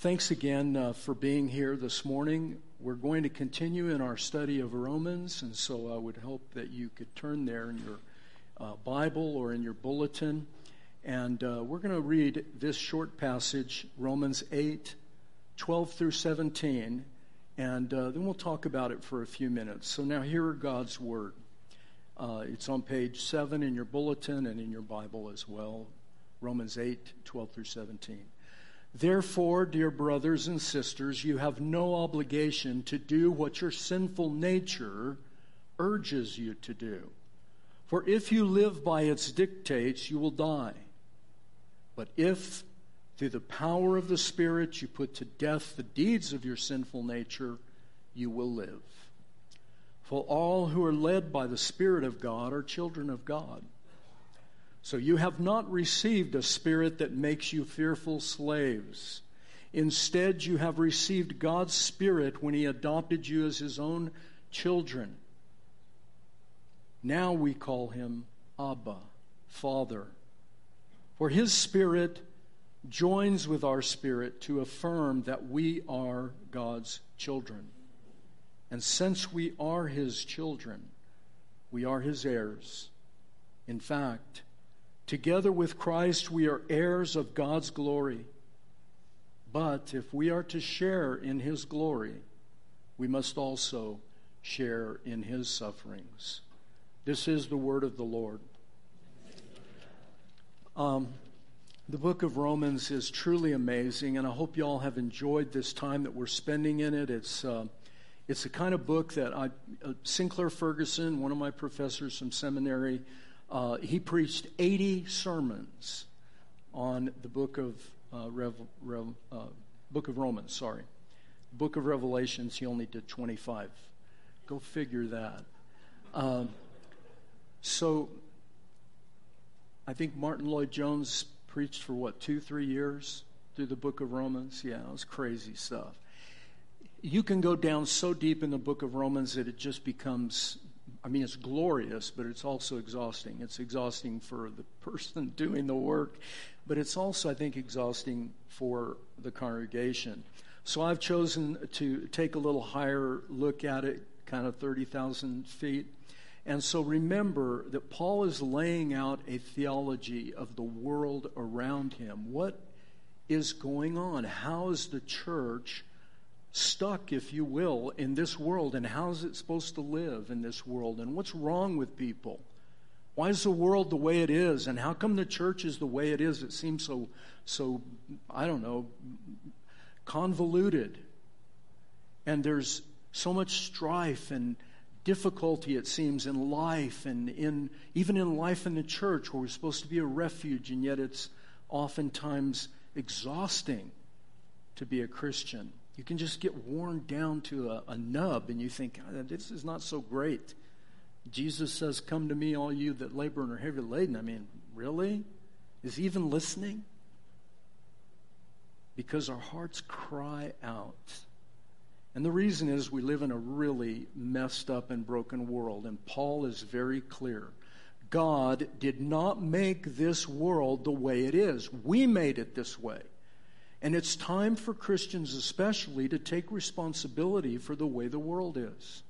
Thanks again uh, for being here this morning. We're going to continue in our study of Romans, and so I would hope that you could turn there in your uh, Bible or in your bulletin. And uh, we're going to read this short passage, Romans 8, 12 through 17, and uh, then we'll talk about it for a few minutes. So now here are God's Word. Uh, it's on page 7 in your bulletin and in your Bible as well, Romans 8, 12 through 17. Therefore, dear brothers and sisters, you have no obligation to do what your sinful nature urges you to do. For if you live by its dictates, you will die. But if, through the power of the Spirit, you put to death the deeds of your sinful nature, you will live. For all who are led by the Spirit of God are children of God. So you have not received a spirit that makes you fearful slaves. Instead, you have received God's Spirit when He adopted you as His own children. Now we call Him Abba, Father. For His Spirit joins with our spirit to affirm that we are God's children. And since we are his children, we are his heirs. In fact, together with Christ, we are heirs of God's glory. But if we are to share in his glory, we must also share in his sufferings. This is the word of the Lord. Um, the book of Romans is truly amazing, and I hope you all have enjoyed this time that we're spending in it. It's uh, it's the kind of book that I, uh, Sinclair Ferguson, one of my professors from seminary, uh, he preached 80 sermons on the book of uh, Rev, Rev, uh, book of Romans. Sorry, book of Revelations. He only did 25. Go figure that. Um, so, I think Martyn Lloyd-Jones preached for what two, three years through the book of Romans. Yeah, it was crazy stuff you can go down so deep in the book of Romans that it just becomes, I mean, it's glorious, but it's also exhausting. It's exhausting for the person doing the work, but it's also, I think, exhausting for the congregation. So I've chosen to take a little higher look at it, kind of 30,000 feet. And so remember that Paul is laying out a theology of the world around him. What is going on? How is the church stuck, if you will, in this world, and how's it supposed to live in this world, and what's wrong with people? Why is the world the way it is, and how come the church is the way it is? It seems so, so I don't know, convoluted, and there's so much strife and difficulty it seems in life and in even in life in the church where we're supposed to be a refuge and yet it's oftentimes exhausting to be a christian you can just get worn down to a, a nub and you think, ah, this is not so great. Jesus says, Come to me, all you that labor and are heavy laden. I mean, really? Is he even listening? Because our hearts cry out. And the reason is we live in a really messed up and broken world. And Paul is very clear. God did not make this world the way it is. We made it this way. And it's time for Christians, especially, to take responsibility for the way the world is.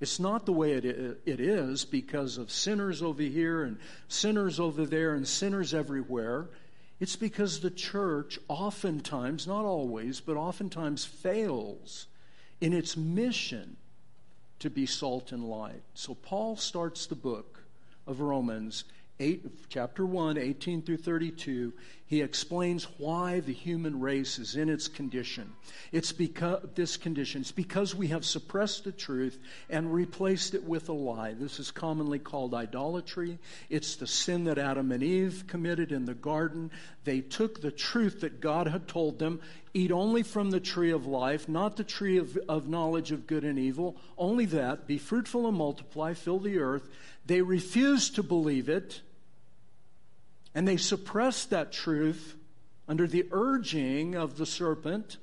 It's not the way it, is because of sinners over here and sinners over there and sinners everywhere. It's because the church oftentimes, not always, but oftentimes fails in its mission to be salt and light. So Paul starts the book of Romans 8, chapter 1, 18 through 32, he explains why the human race is in its condition. It's because this condition. It's because we have suppressed the truth and replaced it with a lie. This is commonly called idolatry. It's the sin that Adam and Eve committed in the garden. They took the truth that God had told them, eat only from the tree of life, not the tree of, of knowledge of good and evil, only that, be fruitful and multiply, fill the earth. They refused to believe it and they suppressed that truth under the urging of the serpent.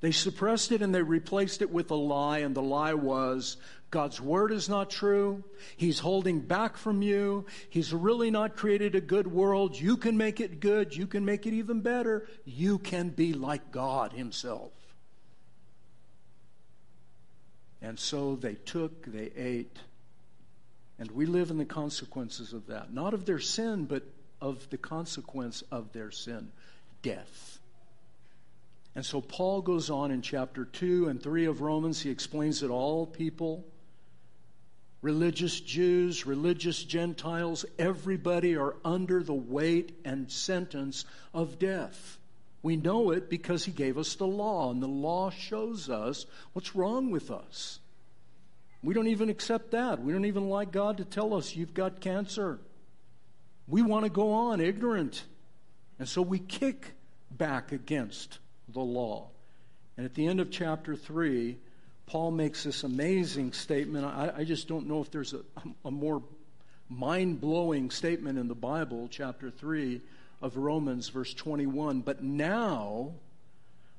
They suppressed it and they replaced it with a lie, and the lie was God's word is not true. He's holding back from you. He's really not created a good world. You can make it good. You can make it even better. You can be like God Himself. And so they took, they ate, and we live in the consequences of that. Not of their sin, but of the consequence of their sin death. And so Paul goes on in chapter 2 and 3 of Romans. He explains that all people, religious Jews, religious Gentiles, everybody are under the weight and sentence of death. We know it because he gave us the law, and the law shows us what's wrong with us. We don't even accept that. We don't even like God to tell us you've got cancer. We want to go on ignorant. And so we kick back against the law. And at the end of chapter 3, Paul makes this amazing statement. I, I just don't know if there's a, a more mind blowing statement in the Bible, chapter 3 of Romans, verse 21. But now,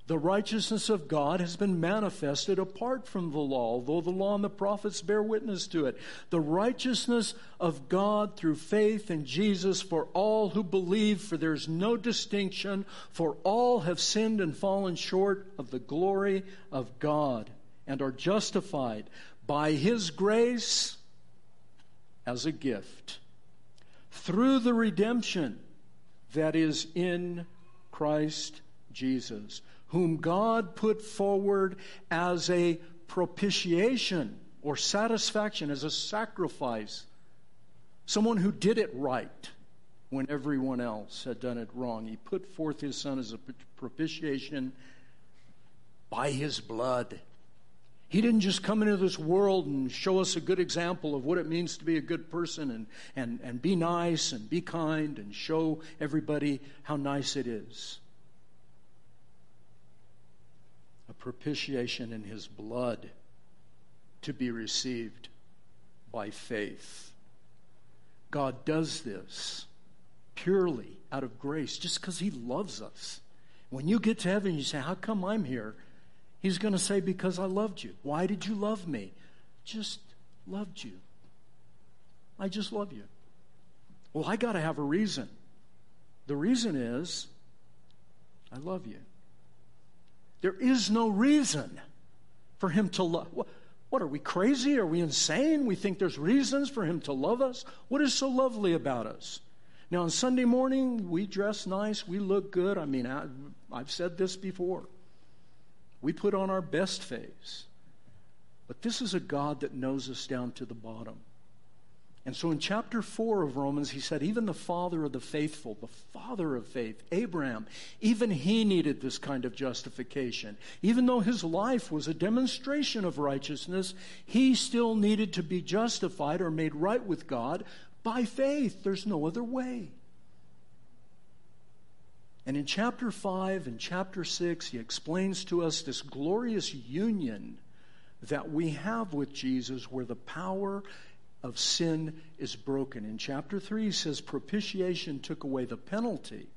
the righteousness of God has been manifested apart from the law, though the law and the prophets bear witness to it. The righteousness of God through faith in Jesus for all who believe, for there's no distinction, for all have sinned and fallen short of the glory of God and are justified by His grace as a gift through the redemption that is in Christ Jesus whom God put forward as a propitiation or satisfaction, as a sacrifice. Someone who did it right when everyone else had done it wrong. He put forth his son as a propitiation by his blood. He didn't just come into this world and show us a good example of what it means to be a good person and, and, and be nice and be kind and show everybody how nice it is. a propitiation in his blood to be received by faith. God does this purely out of grace, just because he loves us. When you get to heaven, you say, How come I'm here? He's going to say, Because I loved you. Why did you love me? Just loved you. I just love you. Well, I got to have a reason. The reason is, I love you. There is no reason for him to love. What, are we crazy? Are we insane? We think there's reasons for him to love us? What is so lovely about us? Now, on Sunday morning, we dress nice, we look good. I mean, I, I've said this before. We put on our best face. But this is a God that knows us down to the bottom. And so in chapter 4 of Romans, he said, even the father of the faithful, the father of faith, Abraham, even he needed this kind of justification. Even though his life was a demonstration of righteousness, he still needed to be justified or made right with God by faith. There's no other way. And in chapter 5 and chapter 6, he explains to us this glorious union that we have with Jesus where the power of sin is broken. In chapter 3, he says propitiation took away the penalty.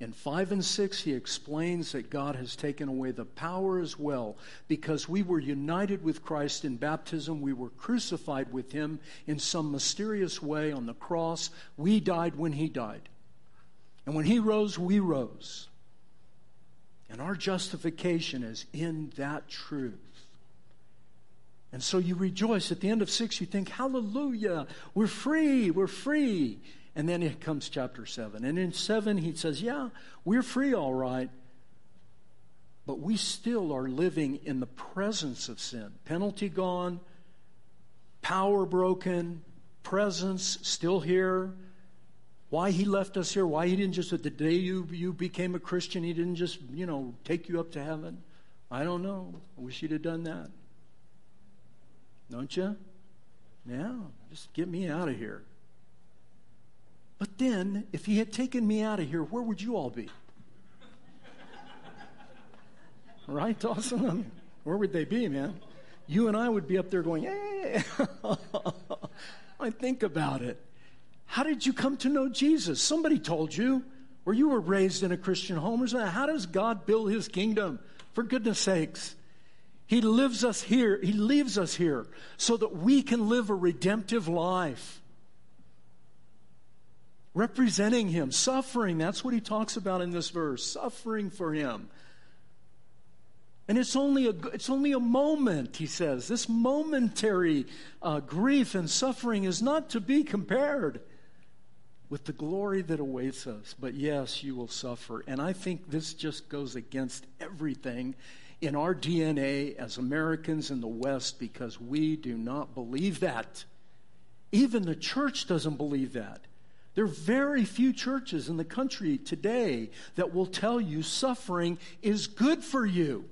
In 5 and 6, he explains that God has taken away the power as well. Because we were united with Christ in baptism, we were crucified with him in some mysterious way on the cross. We died when he died. And when he rose, we rose. And our justification is in that truth. And so you rejoice. At the end of six, you think, Hallelujah, we're free, we're free. And then it comes chapter seven. And in seven, he says, Yeah, we're free, all right. But we still are living in the presence of sin. Penalty gone, power broken, presence still here. Why he left us here, why he didn't just, the day you, you became a Christian, he didn't just, you know, take you up to heaven. I don't know. I wish he'd have done that. Don't you? Yeah, just get me out of here. But then, if he had taken me out of here, where would you all be? right, Dawson? Where would they be, man? You and I would be up there going, hey. I think about it. How did you come to know Jesus? Somebody told you. or you were raised in a Christian home or something. How does God build his kingdom? For goodness sakes. He lives us here. He leaves us here so that we can live a redemptive life. Representing Him, suffering. That's what he talks about in this verse. Suffering for Him. And it's only a, it's only a moment, he says. This momentary uh, grief and suffering is not to be compared with the glory that awaits us. But yes, you will suffer. And I think this just goes against everything in our DNA as Americans in the West because we do not believe that. Even the church doesn't believe that. There are very few churches in the country today that will tell you suffering is good for you.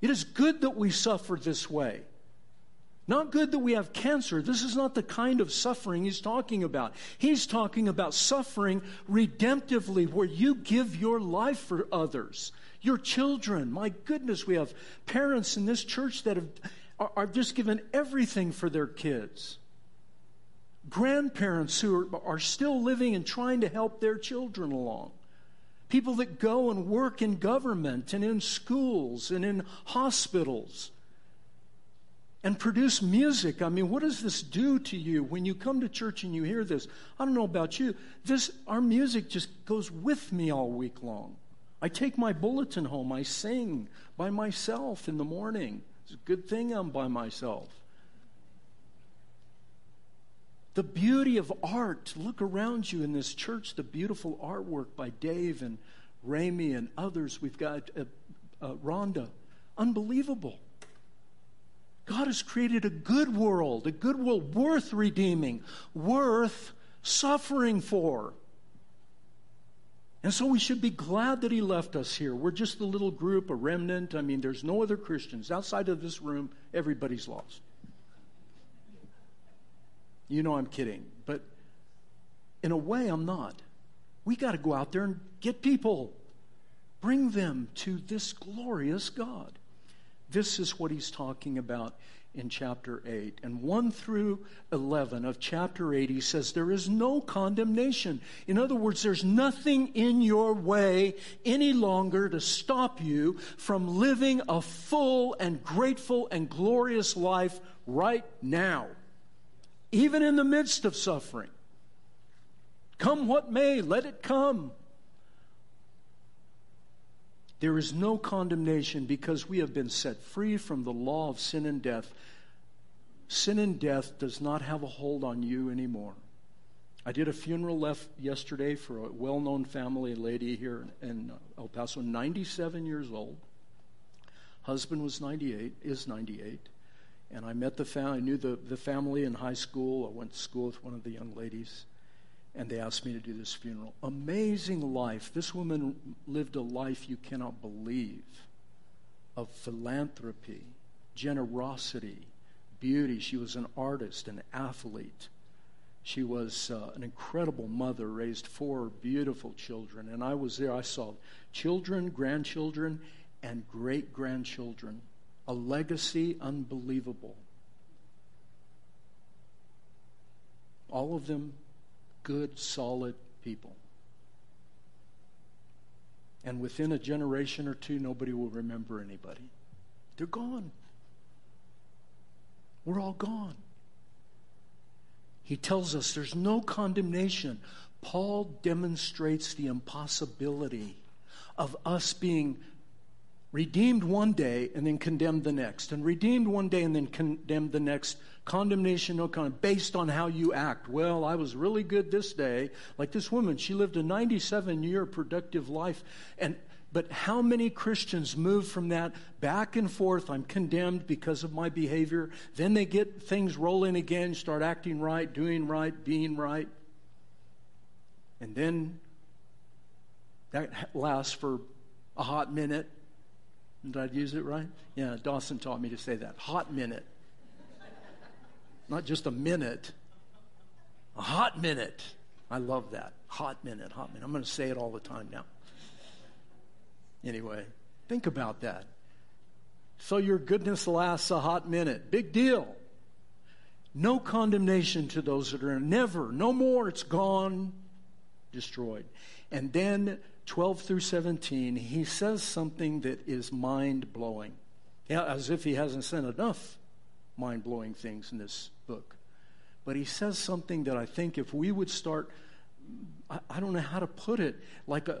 It is good that we suffer this way. Not good that we have cancer. This is not the kind of suffering he's talking about. He's talking about suffering redemptively, where you give your life for others, your children. My goodness, we have parents in this church that have, are, are just given everything for their kids. Grandparents who are, are still living and trying to help their children along people that go and work in government and in schools and in hospitals and produce music. I mean, what does this do to you when you come to church and you hear this? I don't know about you. This our music just goes with me all week long. I take my bulletin home, I sing by myself in the morning. It's a good thing I'm by myself. The beauty of art. Look around you in this church, the beautiful artwork by Dave and Ramey and others. We've got uh, uh, Rhonda. Unbelievable. God has created a good world, a good world worth redeeming, worth suffering for. And so we should be glad that He left us here. We're just a little group, a remnant. I mean, there's no other Christians. Outside of this room, everybody's lost. You know I'm kidding. But in a way, I'm not. We got to go out there and get people, bring them to this glorious God. This is what he's talking about in chapter 8. And 1 through 11 of chapter 8, he says, There is no condemnation. In other words, there's nothing in your way any longer to stop you from living a full and grateful and glorious life right now even in the midst of suffering. Come what may, let it come. There is no condemnation because we have been set free from the law of sin and death. Sin and death does not have a hold on you anymore. I did a funeral left yesterday for a well known family, lady here in uh, El Paso, 97 years old. Husband was 98, is 98. And I met the family, I knew the, the family in high school. I went to school with one of the young ladies, and they asked me to do this funeral. Amazing life. This woman lived a life you cannot believe of philanthropy, generosity, beauty. She was an artist, an athlete. She was uh, an incredible mother, raised four beautiful children. And I was there. I saw children, grandchildren, and great grandchildren a legacy unbelievable. All of them good, solid people. And within a generation or two, nobody will remember anybody. They're gone. We're all gone. He tells us there's no condemnation. Paul demonstrates the impossibility of us being redeemed one day and then condemned the next, and redeemed one day and then condemned the next. Condemnation, no condemnation, based on how you act. Well, I was really good this day. Like this woman, she lived a 97 year productive life. And but how many Christians move from that back and forth? I'm condemned because of my behavior. Then they get things rolling again, start acting right, doing right, being right. And then that lasts for a hot minute. Did I use it right? Yeah, Dawson taught me to say that. Hot minute. Not just a minute, a hot minute. I love that. Hot minute, hot minute. I'm going to say it all the time now. Anyway, think about that. So your goodness lasts a hot minute. Big deal. No condemnation to those that are. Never. No more. It's gone. destroyed. And then 12 through 17, he says something that is mind blowing. Yeah, as if he hasn't said enough mind blowing things in this book. But he says something that I think if we would start, I, I don't know how to put it, like a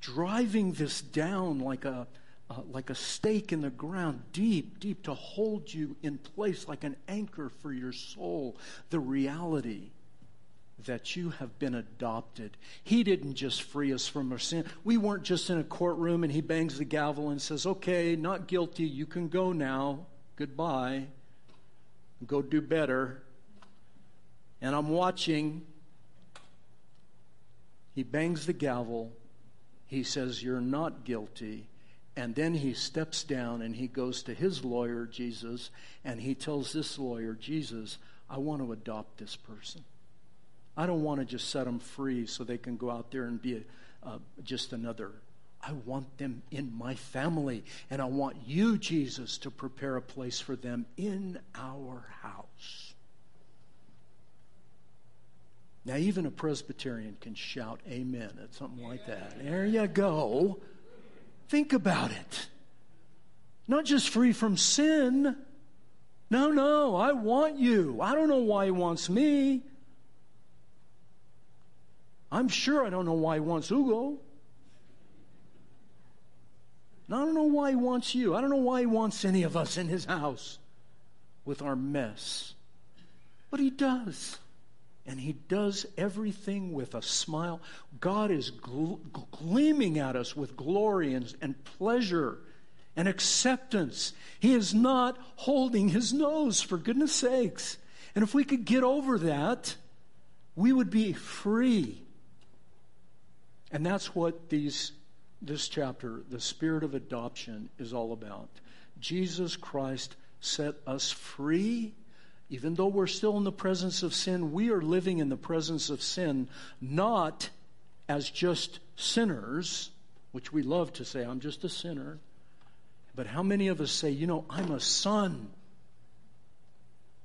driving this down like a uh, like a stake in the ground, deep, deep, to hold you in place like an anchor for your soul. The reality that you have been adopted. He didn't just free us from our sin. We weren't just in a courtroom and he bangs the gavel and says, Okay, not guilty. You can go now. Goodbye. Go do better. And I'm watching. He bangs the gavel. He says, You're not guilty. And then he steps down and he goes to his lawyer, Jesus, and he tells this lawyer, Jesus, I want to adopt this person. I don't want to just set them free so they can go out there and be a, uh, just another. I want them in my family, and I want you, Jesus, to prepare a place for them in our house. Now, even a Presbyterian can shout amen at something like that. There you go. Think about it. Not just free from sin. No, no, I want you. I don't know why he wants me. I'm sure I don't know why he wants Hugo. I don't know why he wants you. I don't know why he wants any of us in his house with our mess. But he does. And he does everything with a smile. God is gl- gleaming at us with glory and, and pleasure and acceptance. He is not holding his nose, for goodness sakes. And if we could get over that, we would be free and that's what these, this chapter, the spirit of adoption, is all about. Jesus Christ set us free. Even though we're still in the presence of sin, we are living in the presence of sin, not as just sinners, which we love to say, I'm just a sinner. But how many of us say, you know, I'm a son?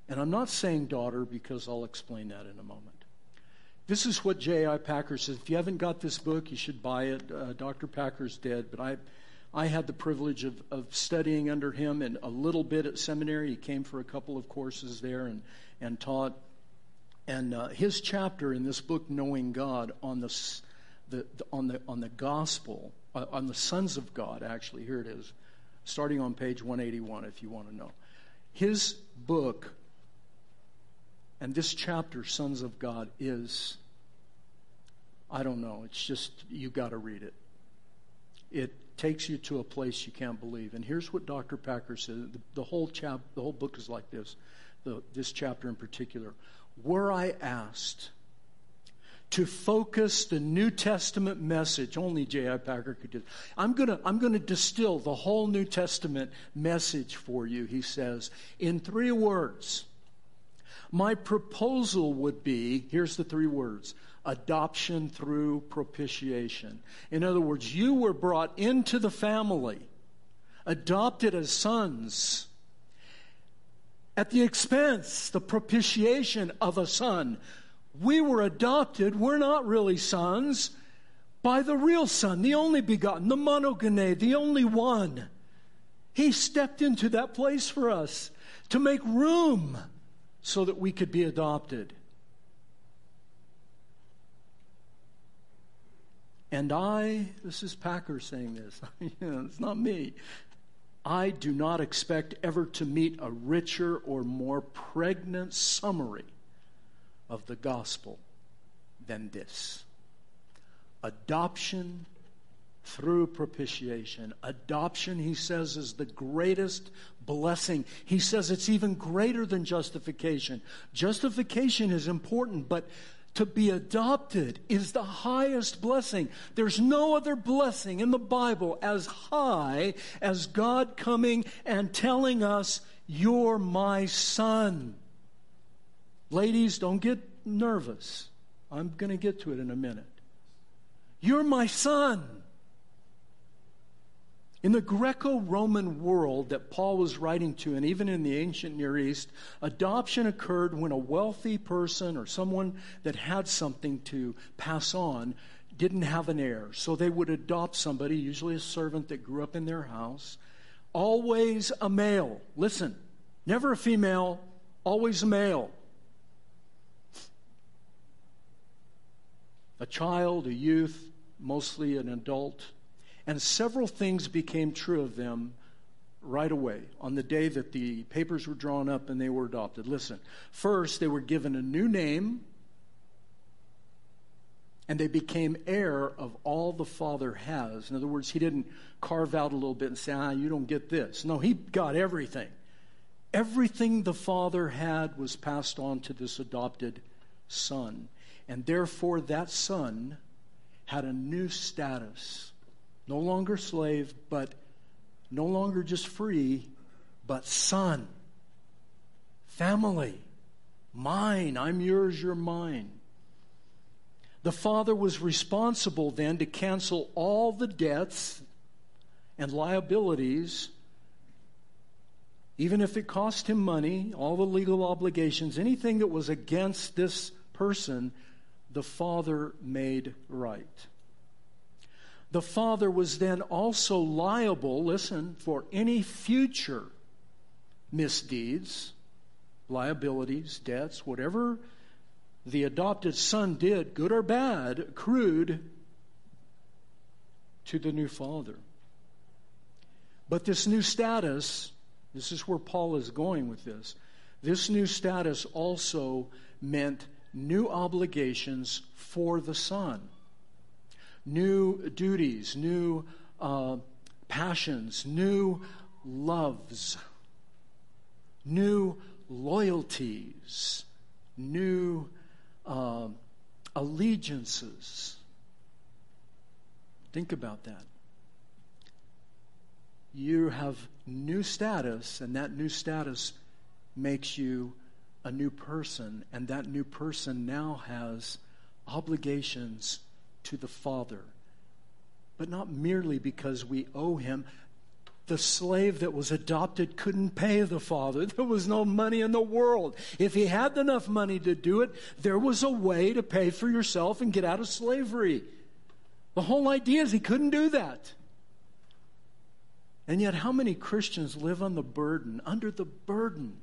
And I'm not saying daughter because I'll explain that in a moment. This is what J.I. Packer says. If you haven't got this book, you should buy it. Uh, Dr. Packer's dead, but I, I had the privilege of, of studying under him and a little bit at seminary. He came for a couple of courses there and, and taught. And uh, his chapter in this book, Knowing God, on the, the, on the, on the gospel, uh, on the sons of God, actually, here it is, starting on page 181 if you want to know. His book and this chapter, Sons of God, is I don't know. It's just, you've got to read it. It takes you to a place you can't believe. And here's what Dr. Packer said. The, the whole chap, the whole book is like this. The, this chapter in particular. Were I asked to focus the New Testament message, only J.I. Packer could do. it. I'm gonna, I'm gonna distill the whole New Testament message for you, he says, in three words. My proposal would be, here's the three words adoption through propitiation. In other words, you were brought into the family, adopted as sons, at the expense, the propitiation of a son. We were adopted, we're not really sons, by the real Son, the only begotten, the monogene, the only one. He stepped into that place for us to make room so that we could be adopted. And I, this is Packer saying this, it's not me. I do not expect ever to meet a richer or more pregnant summary of the gospel than this adoption through propitiation. Adoption, he says, is the greatest blessing. He says it's even greater than justification. Justification is important, but to be adopted is the highest blessing. There's no other blessing in the Bible as high as God coming and telling us, You're my son. Ladies, don't get nervous. I'm going to get to it in a minute. You're my son. In the Greco Roman world that Paul was writing to, and even in the ancient Near East, adoption occurred when a wealthy person or someone that had something to pass on didn't have an heir. So they would adopt somebody, usually a servant that grew up in their house, always a male. Listen, never a female, always a male. A child, a youth, mostly an adult and several things became true of them right away on the day that the papers were drawn up and they were adopted. Listen, first, they were given a new name and they became heir of all the father has. In other words, he didn't carve out a little bit and say, ah, you don't get this. No, he got everything. Everything the father had was passed on to this adopted son. And therefore, that son had a new status no longer slave, but no longer just free, but son. Family. Mine. I'm yours, you're mine. The father was responsible then to cancel all the debts and liabilities, even if it cost him money, all the legal obligations, anything that was against this person, the father made right. The father was then also liable, listen, for any future misdeeds, liabilities, debts, whatever the adopted son did, good or bad, accrued to the new father. But this new status, this is where Paul is going with this, this new status also meant new obligations for the son new duties, new uh, passions, new loves, new loyalties, new uh, allegiances. Think about that. You have new status, and that new status makes you a new person, and that new person now has obligations to the Father, but not merely because we owe him. The slave that was adopted couldn't pay the father. There was no money in the world. If he had enough money to do it, there was a way to pay for yourself and get out of slavery. The whole idea is he couldn't do that. And yet, how many Christians live on the burden, under the burden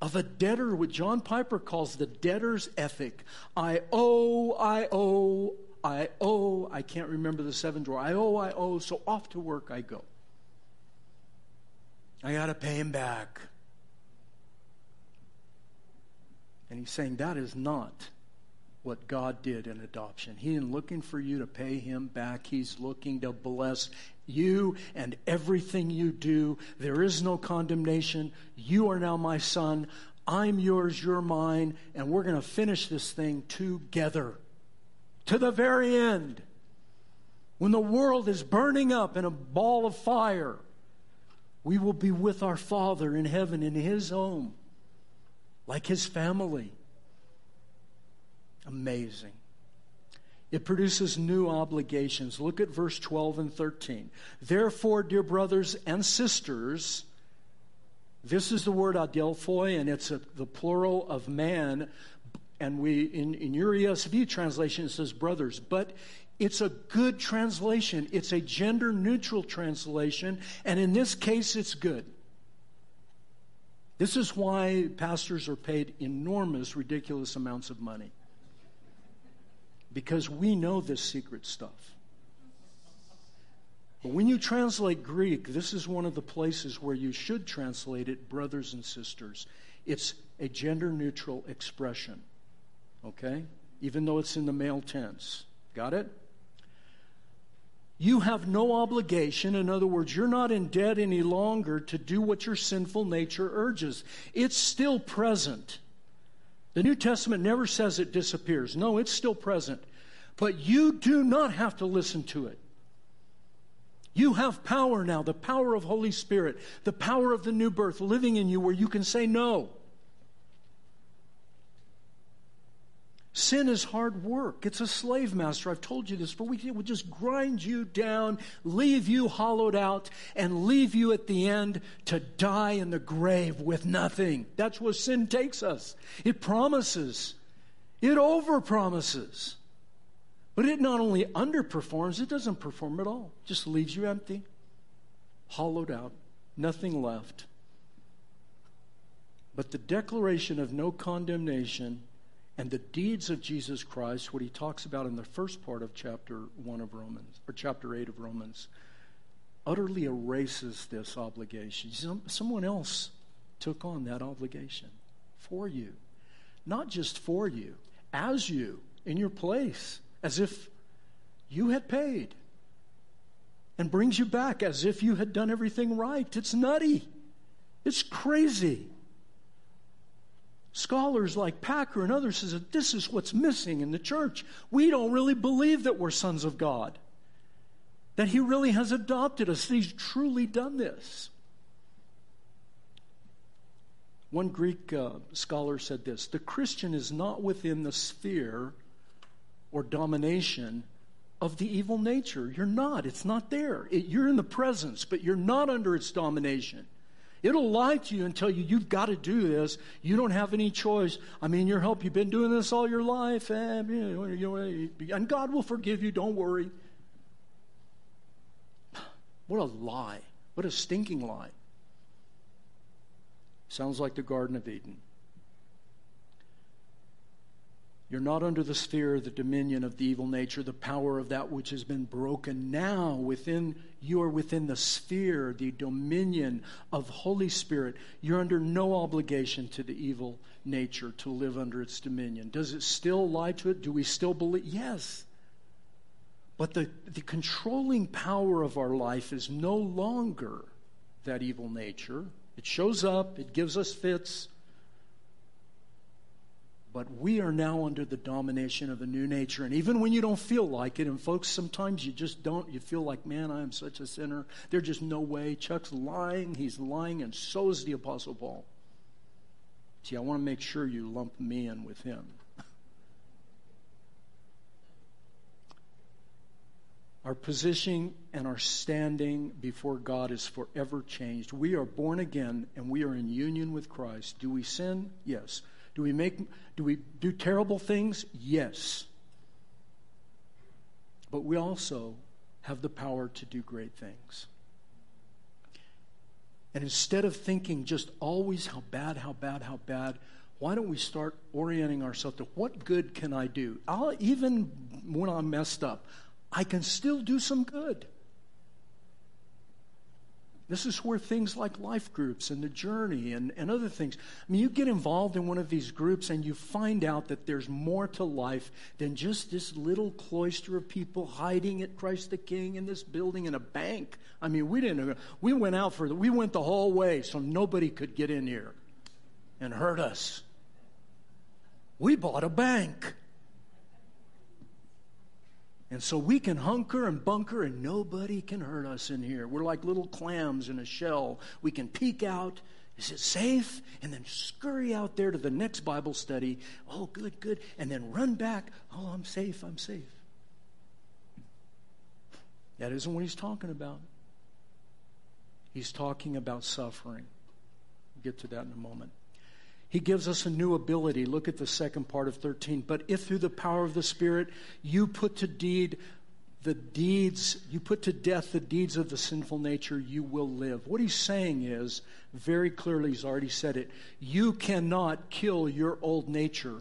of a debtor, what John Piper calls the debtor's ethic? I owe, I owe, I owe, I can't remember the seven drawer. I owe, I owe, so off to work I go. I got to pay him back. And he's saying that is not what God did in adoption. He isn't looking for you to pay him back. He's looking to bless you and everything you do. There is no condemnation. You are now my son. I'm yours, you're mine, and we're going to finish this thing together to the very end. When the world is burning up in a ball of fire, we will be with our Father in heaven in His home, like His family. Amazing. It produces new obligations. Look at verse 12 and 13. Therefore, dear brothers and sisters, this is the word adelphoi, and it's a, the plural of man and we in, in your ESV translation it says brothers, but it's a good translation. It's a gender neutral translation, and in this case, it's good. This is why pastors are paid enormous, ridiculous amounts of money. Because we know this secret stuff. But when you translate Greek, this is one of the places where you should translate it, brothers and sisters. It's a gender neutral expression okay? Even though it's in the male tense. Got it? You have no obligation. In other words, you're not in debt any longer to do what your sinful nature urges. It's still present. The New Testament never says it disappears. No, it's still present. But you do not have to listen to it. You have power now, the power of Holy Spirit, the power of the new birth living in you where you can say no. Sin is hard work. It's a slave master. I've told you this, but it would just grind you down, leave you hollowed out, and leave you at the end to die in the grave with nothing. That's where sin takes us. It promises, it overpromises. But it not only underperforms, it doesn't perform at all. It just leaves you empty, hollowed out, nothing left. But the declaration of no condemnation and the deeds of Jesus Christ, what he talks about in the first part of chapter 1 of Romans, or chapter 8 of Romans, utterly erases this obligation. Some, someone else took on that obligation for you. Not just for you, as you, in your place, as if you had paid. And brings you back as if you had done everything right. It's nutty. It's crazy. Scholars like Packer and others says that this is what's missing in the church. We don't really believe that we're sons of God. That he really has adopted us. He's truly done this. One Greek uh, scholar said this The Christian is not within the sphere or domination of the evil nature. You're not. It's not there. It, you're in the presence, but you're not under its domination. It'll lie to you and tell you, you've got to do this. You don't have any choice. I mean, your help, you've been doing this all your life, and, and God will forgive you. Don't worry. What a lie. What a stinking lie. Sounds like the Garden of Eden. You're not under the sphere, the dominion of the evil nature, the power of that which has been broken. Now, within you are within the sphere, the dominion of Holy Spirit. You're under no obligation to the evil nature to live under its dominion. Does it still lie to it? Do we still believe? Yes. But the, the controlling power of our life is no longer that evil nature. It shows up, it gives us fits, but we are now under the domination of a new nature. And even when you don't feel like it, and folks, sometimes you just don't, you feel like, man, I am such a sinner. There's just no way. Chuck's lying. He's lying, and so is the Apostle Paul. See, I want to make sure you lump me in with him. Our position and our standing before God is forever changed. We are born again and we are in union with Christ. Do we sin? Yes. Do we make do we do terrible things? Yes. But we also have the power to do great things. And instead of thinking just always how bad, how bad, how bad, why don't we start orienting ourselves to what good can I do? I'll, even when I'm messed up, I can still do some good. This is where things like life groups and the journey and, and other things. I mean, you get involved in one of these groups and you find out that there's more to life than just this little cloister of people hiding at Christ the King in this building in a bank. I mean, we didn't, we went out for, the, we went the whole way so nobody could get in here and hurt us. We bought a bank. And so we can hunker and bunker and nobody can hurt us in here. We're like little clams in a shell. We can peek out. Is it safe? And then scurry out there to the next Bible study. Oh, good, good. And then run back. Oh, I'm safe, I'm safe. That isn't what he's talking about. He's talking about suffering. We'll get to that in a moment. He gives us a new ability. Look at the second part of 13. But if through the power of the Spirit you put to deed the deeds, you put to death the deeds of the sinful nature, you will live. What he's saying is, very clearly, he's already said it, you cannot kill your old nature.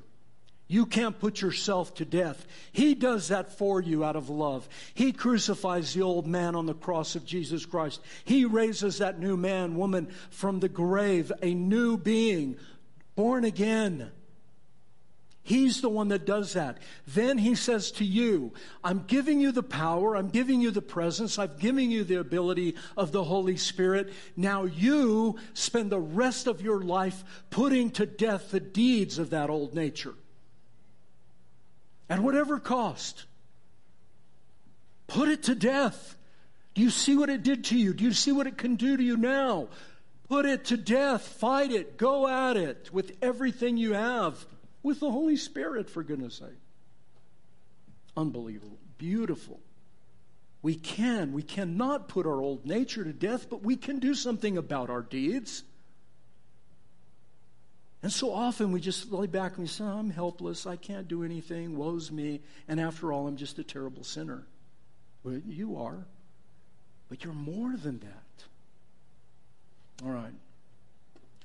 You can't put yourself to death. He does that for you out of love. He crucifies the old man on the cross of Jesus Christ. He raises that new man, woman from the grave, a new being born again. He's the one that does that. Then he says to you, I'm giving you the power, I'm giving you the presence, I'm giving you the ability of the Holy Spirit. Now you spend the rest of your life putting to death the deeds of that old nature. At whatever cost. Put it to death. Do you see what it did to you? Do you see what it can do to you now? Put it to death. Fight it. Go at it with everything you have. with the Holy Spirit, for goodness sake. Unbelievable. Beautiful. We can, we cannot put our old nature to death, but we can do something about our deeds. And so often we just lay back and we say, I'm helpless. I can't do anything. Woe's me. And after all, I'm just a terrible sinner. Well, you are. But you're more than that. All right.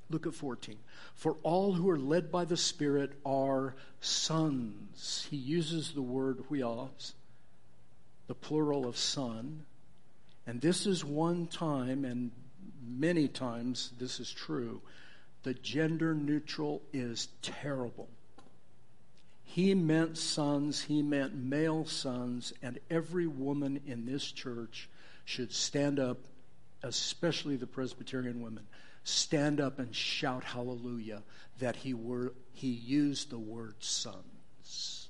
Look at 14. For all who are led by the Spirit are sons. He uses the word huios, the plural of son. And this is one time, and many times this is true, the gender neutral is terrible. He meant sons, he meant male sons, and every woman in this church should stand up, especially the Presbyterian women, stand up and shout hallelujah that he, were, he used the word sons.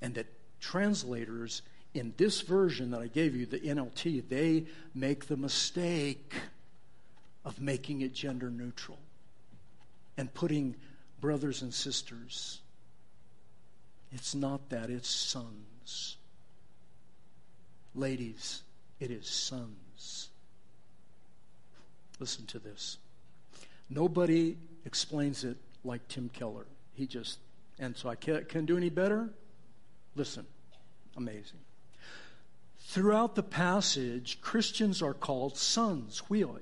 And that translators in this version that I gave you, the NLT, they make the mistake of making it gender neutral and putting brothers and sisters. It's not that, it's sons. Ladies, it is sons. Listen to this. Nobody explains it like Tim Keller. He just, and so I can't, can do any better? Listen, amazing. Throughout the passage, Christians are called sons, huioi,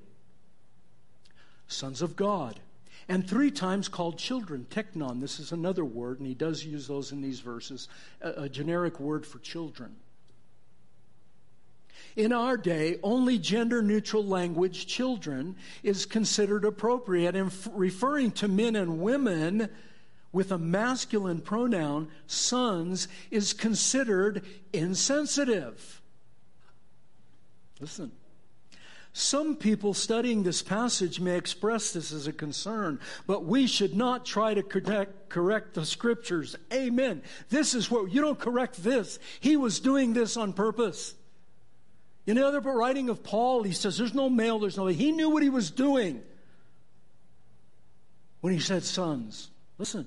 sons of God, and three times called children, teknon. This is another word, and he does use those in these verses, a, a generic word for children. In our day, only gender neutral language, children, is considered appropriate. And referring to men and women with a masculine pronoun, sons, is considered insensitive. Listen. Some people studying this passage may express this as a concern, but we should not try to correct, correct, the scriptures. Amen. This is what you don't correct this. He was doing this on purpose. In the other writing of Paul, he says, There's no male, there's no. He knew what he was doing when he said sons. Listen.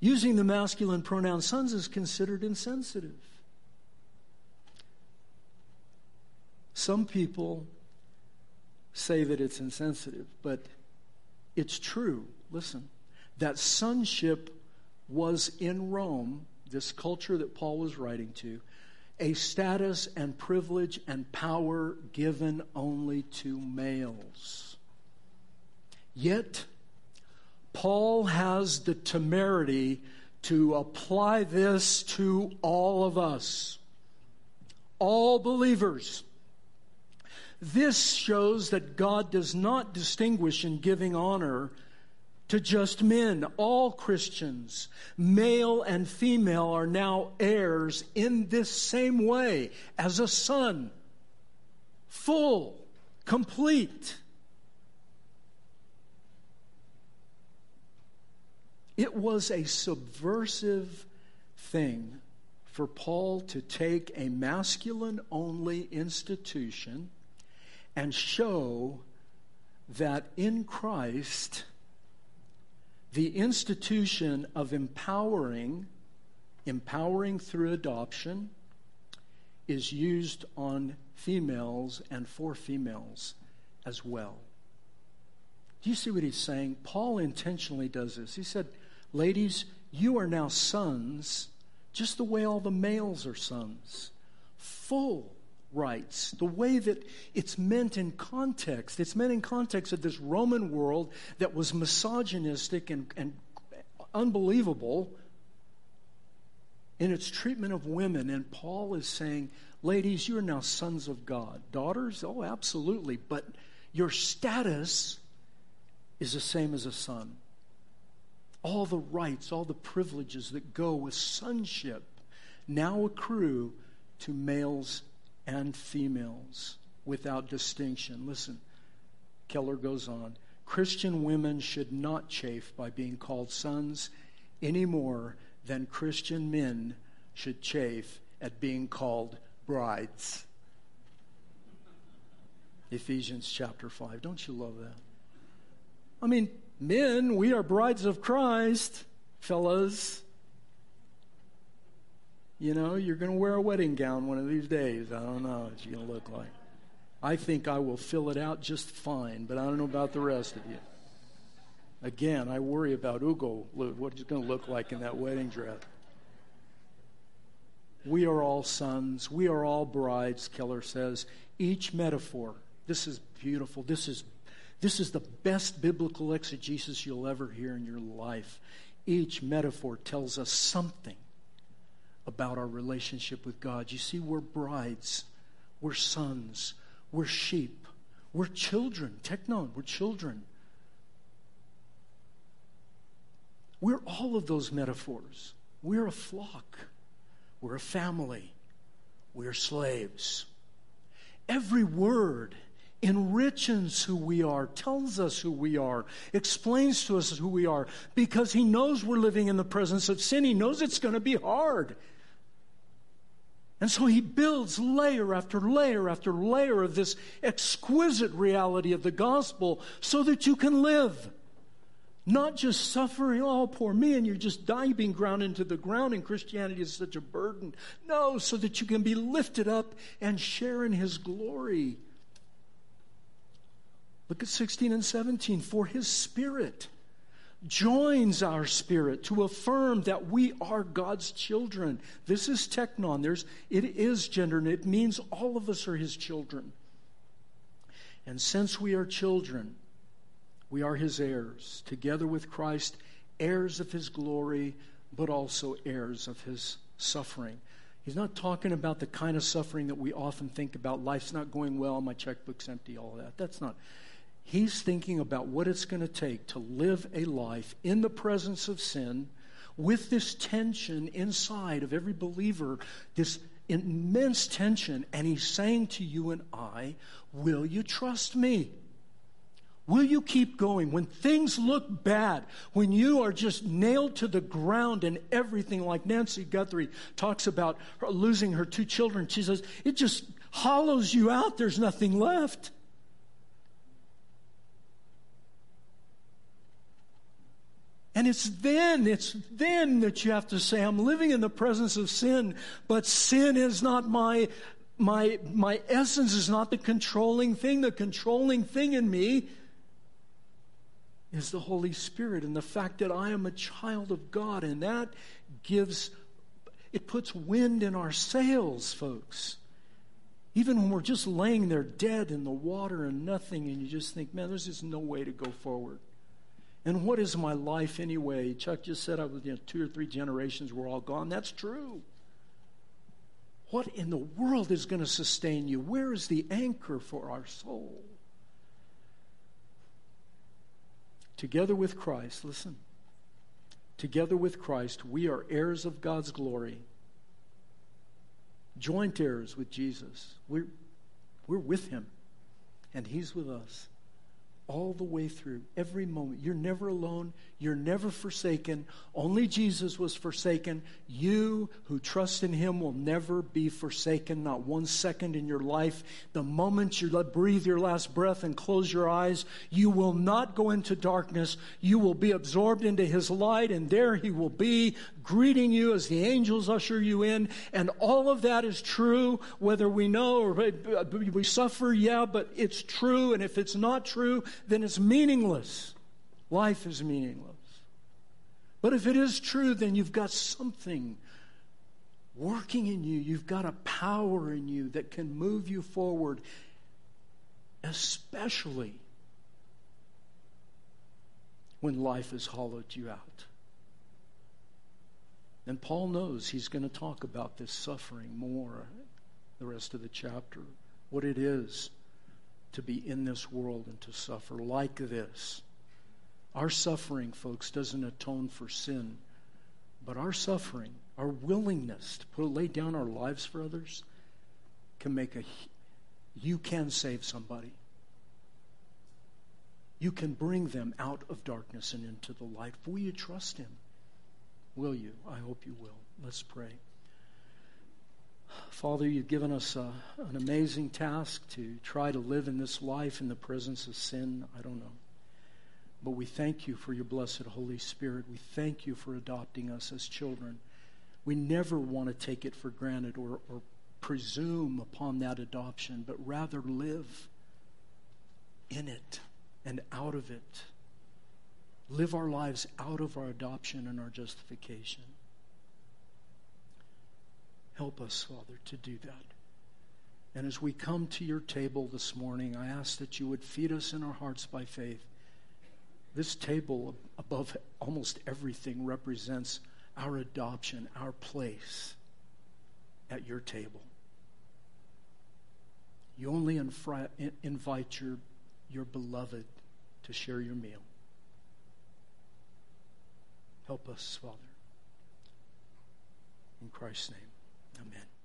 Using the masculine pronoun sons is considered insensitive. Some people say that it's insensitive, but it's true. Listen, that sonship was in Rome this culture that Paul was writing to, a status and privilege and power given only to males. Yet, Paul has the temerity to apply this to all of us, all believers. This shows that God does not distinguish in giving honor to just men. All Christians, male and female, are now heirs in this same way as a son. Full, complete. It was a subversive thing for Paul to take a masculine only institution and show that in Christ, the institution of empowering, empowering through adoption, is used on females and for females as well. Do you see what he's saying? Paul intentionally does this. He said, Ladies, you are now sons, just the way all the males are sons, full rights, the way that it's meant in context. It's meant in context of this Roman world that was misogynistic and, and unbelievable in its treatment of women. And Paul is saying, ladies, you're now sons of God. Daughters, oh, absolutely. But your status is the same as a son. All the rights, all the privileges that go with sonship now accrue to males and females without distinction. Listen, Keller goes on Christian women should not chafe by being called sons any more than Christian men should chafe at being called brides. Ephesians chapter 5. Don't you love that? I mean, men, we are brides of Christ, fellas. You know, you're going to wear a wedding gown one of these days. I don't know what you're going to look like. I think I will fill it out just fine, but I don't know about the rest of you. Again, I worry about Ugo, what he's going to look like in that wedding dress. We are all sons. We are all brides, Keller says. Each metaphor, this is beautiful. This is, this is the best biblical exegesis you'll ever hear in your life. Each metaphor tells us something about our relationship with God. You see, we're brides, we're sons, we're sheep, we're children. Teknon, we're children. We're all of those metaphors. We're a flock. We're a family. We're slaves. Every word enriches who we are, tells us who we are, explains to us who we are, because he knows we're living in the presence of sin. He knows it's going to be hard. And so he builds layer after layer after layer of this exquisite reality of the gospel so that you can live. Not just suffering, oh, poor me, and you're just dying, being ground into the ground, and Christianity is such a burden. No, so that you can be lifted up and share in his glory. Look at 16 and 17. For his spirit joins our spirit to affirm that we are God's children. This is teknon. There's, it is gender, and it means all of us are his children. And since we are children, we are his heirs, together with Christ, heirs of his glory, but also heirs of his suffering. He's not talking about the kind of suffering that we often think about. Life's not going well, my checkbook's empty, all that. That's not. He's thinking about what it's going to take to live a life in the presence of sin with this tension inside of every believer, this immense tension. And he's saying to you and I, Will you trust me? Will you keep going? When things look bad, when you are just nailed to the ground and everything, like Nancy Guthrie talks about her losing her two children, she says, it just hollows you out. There's nothing left. And it's then, it's then that you have to say, I'm living in the presence of sin, but sin is not my, my, my essence is not the controlling thing. The controlling thing in me is the Holy Spirit and the fact that I am a child of God. And that gives, it puts wind in our sails, folks. Even when we're just laying there dead in the water and nothing, and you just think, man, there's just no way to go forward. And what is my life anyway? Chuck just said I was you know, two or three generations were all gone. That's true. What in the world is going to sustain you? Where is the anchor for our soul? Together with Christ, listen, together with Christ, we are heirs of God's glory, joint heirs with Jesus. We're, we're with Him, and He's with us all the way through, every moment. You're never alone. You're never forsaken. Only Jesus was forsaken. You who trust in him will never be forsaken, not one second in your life. The moment you breathe your last breath and close your eyes, you will not go into darkness. You will be absorbed into his light, and there he will be, greeting you as the angels usher you in. And all of that is true, whether we know or we suffer, yeah, but it's true. And if it's not true, then it's meaningless. Life is meaningless. But if it is true, then you've got something working in you. You've got a power in you that can move you forward, especially when life has hollowed you out. And Paul knows he's going to talk about this suffering more the rest of the chapter, what it is to be in this world and to suffer like this. Our suffering, folks, doesn't atone for sin, but our suffering, our willingness to put lay down our lives for others, can make a. You can save somebody. You can bring them out of darkness and into the light. Will you trust Him? Will you? I hope you will. Let's pray. Father, you've given us uh, an amazing task to try to live in this life in the presence of sin. I don't know. But we thank you for your blessed Holy Spirit. We thank you for adopting us as children. We never want to take it for granted or, or presume upon that adoption, but rather live in it and out of it. Live our lives out of our adoption and our justification. Help us, Father, to do that. And as we come to your table this morning, I ask that you would feed us in our hearts by faith. This table, above almost everything, represents our adoption, our place at your table. You only invite your, your beloved to share your meal. Help us, Father. In Christ's name, amen.